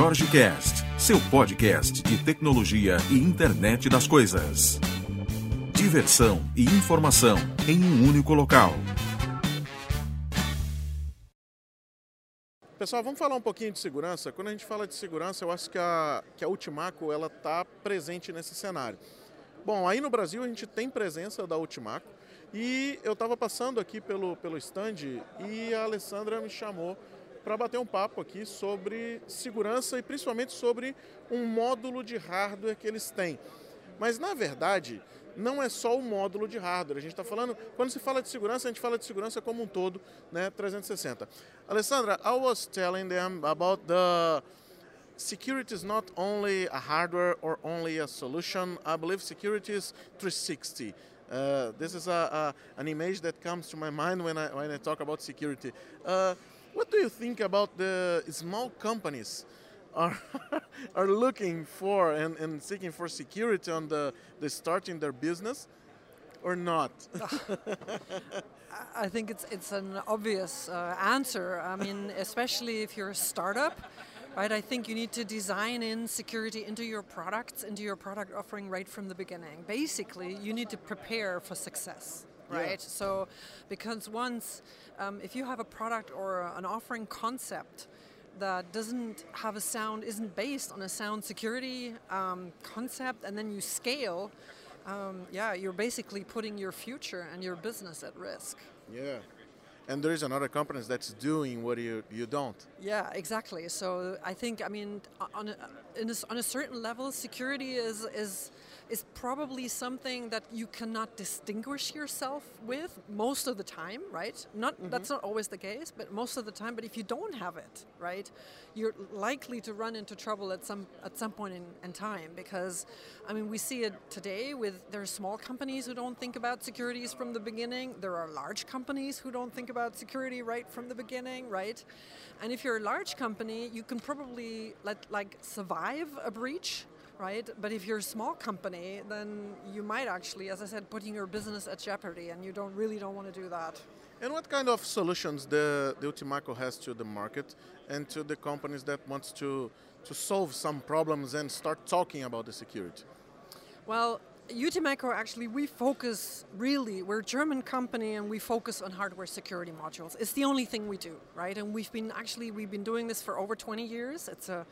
Jorge Cast, seu podcast de tecnologia e internet das coisas. Diversão e informação em um único local. Pessoal, vamos falar um pouquinho de segurança. Quando a gente fala de segurança, eu acho que a, que a Ultimaco ela está presente nesse cenário. Bom, aí no Brasil a gente tem presença da Ultimaco e eu estava passando aqui pelo, pelo stand e a Alessandra me chamou para bater um papo aqui sobre segurança e principalmente sobre um módulo de hardware que eles têm. Mas na verdade, não é só o módulo de hardware. A gente está falando, quando se fala de segurança, a gente fala de segurança como um todo, né, 360. Alessandra, I was telling them about the security is not only a hardware or only a solution. I believe security is 360. Uh, this is a, a, an image that comes to my mind when I, when I talk about security. Uh, what do you think about the small companies are are looking for and, and seeking for security on the, the starting their business or not? I think it's it's an obvious uh, answer. I mean, especially if you're a startup, right? I think you need to design in security into your products, into your product offering right from the beginning. Basically, you need to prepare for success right? Yeah. So, because once, um, if you have a product or an offering concept that doesn't have a sound, isn't based on a sound security um, concept, and then you scale, um, yeah, you're basically putting your future and your business at risk. Yeah. And there is another companies that's doing what you you don't. Yeah, exactly. So I think I mean on a, a, on a certain level, security is is is probably something that you cannot distinguish yourself with most of the time, right? Not mm-hmm. that's not always the case, but most of the time. But if you don't have it, right, you're likely to run into trouble at some at some point in, in time because, I mean, we see it today with there are small companies who don't think about securities from the beginning. There are large companies who don't think about security right from the beginning, right? And if you're a large company, you can probably let like survive a breach right? But if you're a small company, then you might actually, as I said, putting your business at jeopardy, and you don't really don't want to do that. And what kind of solutions the, the Utimaco has to the market and to the companies that wants to to solve some problems and start talking about the security? Well, Utimaco actually we focus really we're a German company and we focus on hardware security modules. It's the only thing we do, right? And we've been actually we've been doing this for over 20 years. It's a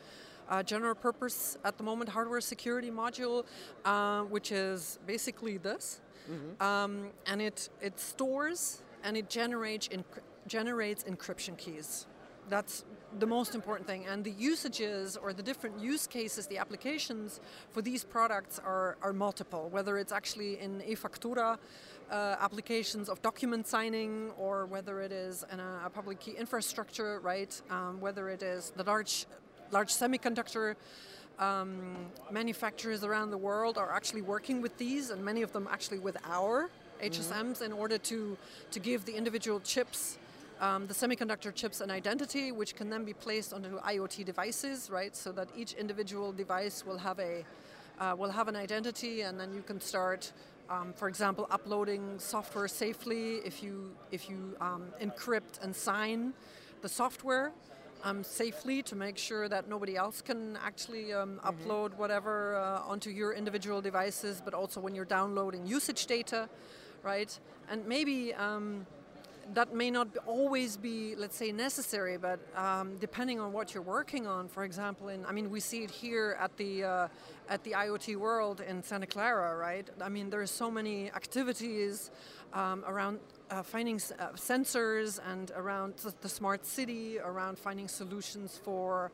uh, general purpose at the moment hardware security module, uh, which is basically this, mm-hmm. um, and it it stores and it generates inc- generates encryption keys. That's the most important thing. And the usages or the different use cases, the applications for these products are, are multiple, whether it's actually in e-factura uh, applications of document signing or whether it is in a, a public key infrastructure, right? Um, whether it is the large large semiconductor um, manufacturers around the world are actually working with these, and many of them actually with our HSMs mm-hmm. in order to, to give the individual chips, um, the semiconductor chips, an identity which can then be placed onto IoT devices, right? So that each individual device will have a uh, will have an identity, and then you can start, um, for example, uploading software safely if you if you um, encrypt and sign the software um, safely to make sure that nobody else can actually um, mm-hmm. upload whatever uh, onto your individual devices, but also when you're downloading usage data, right? And maybe um, that may not always be, let's say, necessary, but um, depending on what you're working on, for example, in I mean, we see it here at the uh, at the IoT World in Santa Clara, right? I mean, there's so many activities um, around uh, finding uh, sensors and around the smart city, around finding solutions for.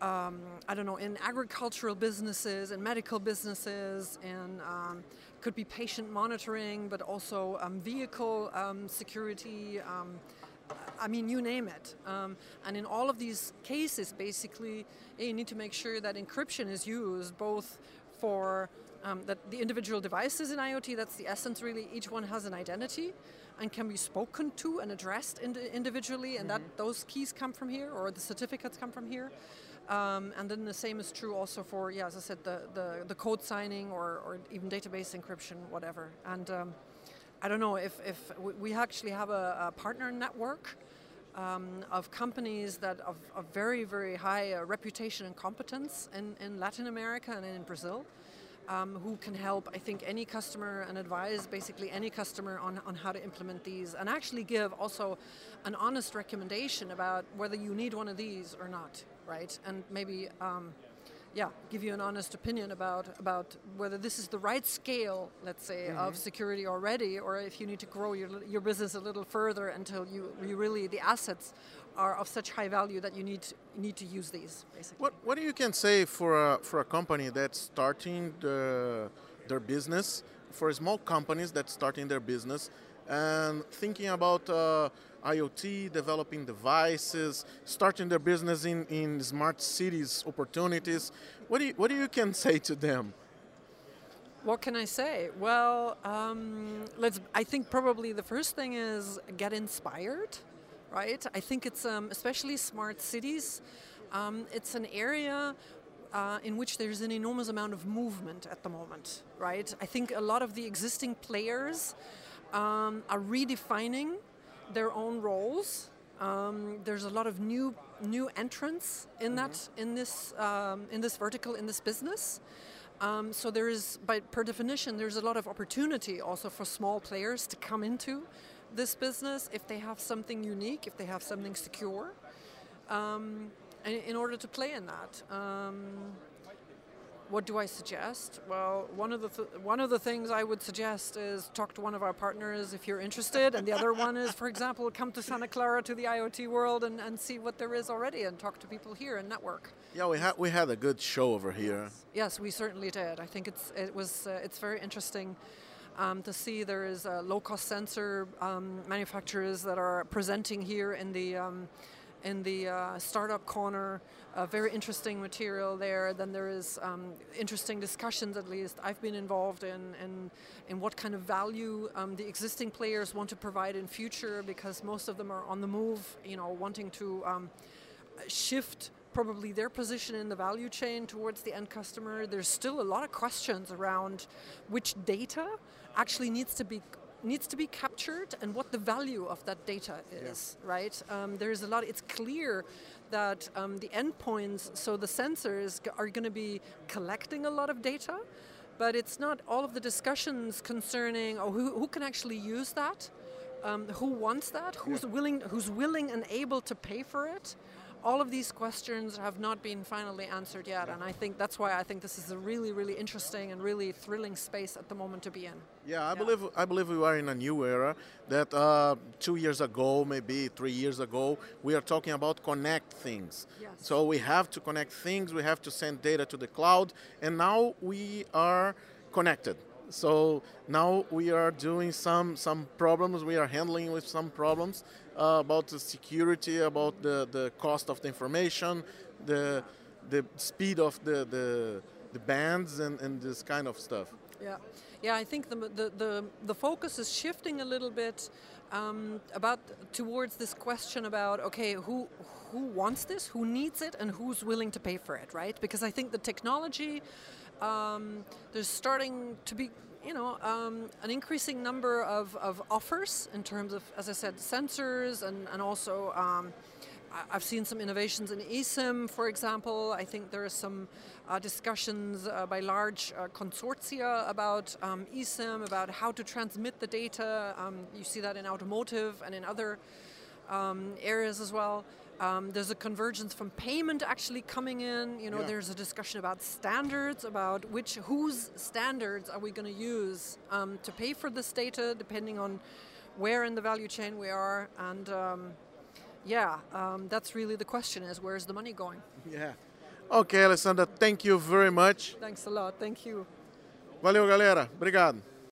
Um, I don't know, in agricultural businesses and medical businesses, and um, could be patient monitoring, but also um, vehicle um, security. Um, I mean, you name it. Um, and in all of these cases, basically, you need to make sure that encryption is used both for um, that the individual devices in IoT, that's the essence really, each one has an identity and can be spoken to and addressed ind- individually, and mm-hmm. that those keys come from here or the certificates come from here. Um, and then the same is true also for, yeah, as I said, the, the, the code signing or, or even database encryption, whatever. And um, I don't know if, if we actually have a, a partner network um, of companies that of, of very, very high uh, reputation and competence in, in Latin America and in Brazil. Um, who can help, I think, any customer and advise basically any customer on, on how to implement these and actually give also an honest recommendation about whether you need one of these or not, right? And maybe um, yeah, give you an honest opinion about about whether this is the right scale, let's say, mm-hmm. of security already, or if you need to grow your your business a little further until you, you really the assets are of such high value that you need to, need to use these. Basically. What what do you can say for a for a company that's starting the, their business, for small companies that's starting their business, and thinking about. Uh, IoT, developing devices, starting their business in, in smart cities opportunities. What do, you, what do you can say to them? What can I say? Well, um, let's. I think probably the first thing is get inspired, right? I think it's um, especially smart cities. Um, it's an area uh, in which there's an enormous amount of movement at the moment, right? I think a lot of the existing players um, are redefining their own roles. Um, there's a lot of new new entrants in mm-hmm. that in this um, in this vertical in this business. Um, so there is, by per definition, there's a lot of opportunity also for small players to come into this business if they have something unique, if they have something secure, um, in order to play in that. Um, what do I suggest? Well, one of the th- one of the things I would suggest is talk to one of our partners if you're interested, and the other one is, for example, come to Santa Clara to the IoT world and, and see what there is already, and talk to people here and network. Yeah, we had we had a good show over here. Yes, yes we certainly did. I think it's it was uh, it's very interesting. Um, to see there is uh, low-cost sensor um, manufacturers that are presenting here in the um, in the uh, startup corner. A very interesting material there. Then there is um, interesting discussions, at least I've been involved in, in, in what kind of value um, the existing players want to provide in future, because most of them are on the move, you know, wanting to um, shift probably their position in the value chain towards the end customer. There's still a lot of questions around which data actually needs to be needs to be captured and what the value of that data is, yeah. right? Um, there's a lot, it's clear that um, the endpoints, so the sensors are going to be collecting a lot of data, but it's not all of the discussions concerning oh, who, who can actually use that, um, who wants that, who's yeah. willing, who's willing and able to pay for it, all of these questions have not been finally answered yet, and I think that's why I think this is a really, really interesting and really thrilling space at the moment to be in. Yeah, I yeah. believe I believe we are in a new era. That uh, two years ago, maybe three years ago, we are talking about connect things. Yes. So we have to connect things. We have to send data to the cloud, and now we are connected. So now we are doing some some problems. We are handling with some problems uh, about the security, about the, the cost of the information, the the speed of the the, the bands, and, and this kind of stuff. Yeah, yeah. I think the the the, the focus is shifting a little bit um, about towards this question about okay, who who wants this, who needs it, and who's willing to pay for it, right? Because I think the technology um, there's starting to be you know, um, an increasing number of, of offers in terms of, as I said, sensors and, and also um, I've seen some innovations in eSIM, for example. I think there are some uh, discussions uh, by large uh, consortia about um, eSIM, about how to transmit the data. Um, you see that in automotive and in other um, areas as well. Um, there's a convergence from payment actually coming in. You know, yeah. there's a discussion about standards, about which whose standards are we going to use um, to pay for this data, depending on where in the value chain we are. And um, yeah, um, that's really the question: is where's the money going? Yeah. Okay, Alessandra, thank you very much. Thanks a lot. Thank you. Valeu, galera. Obrigado.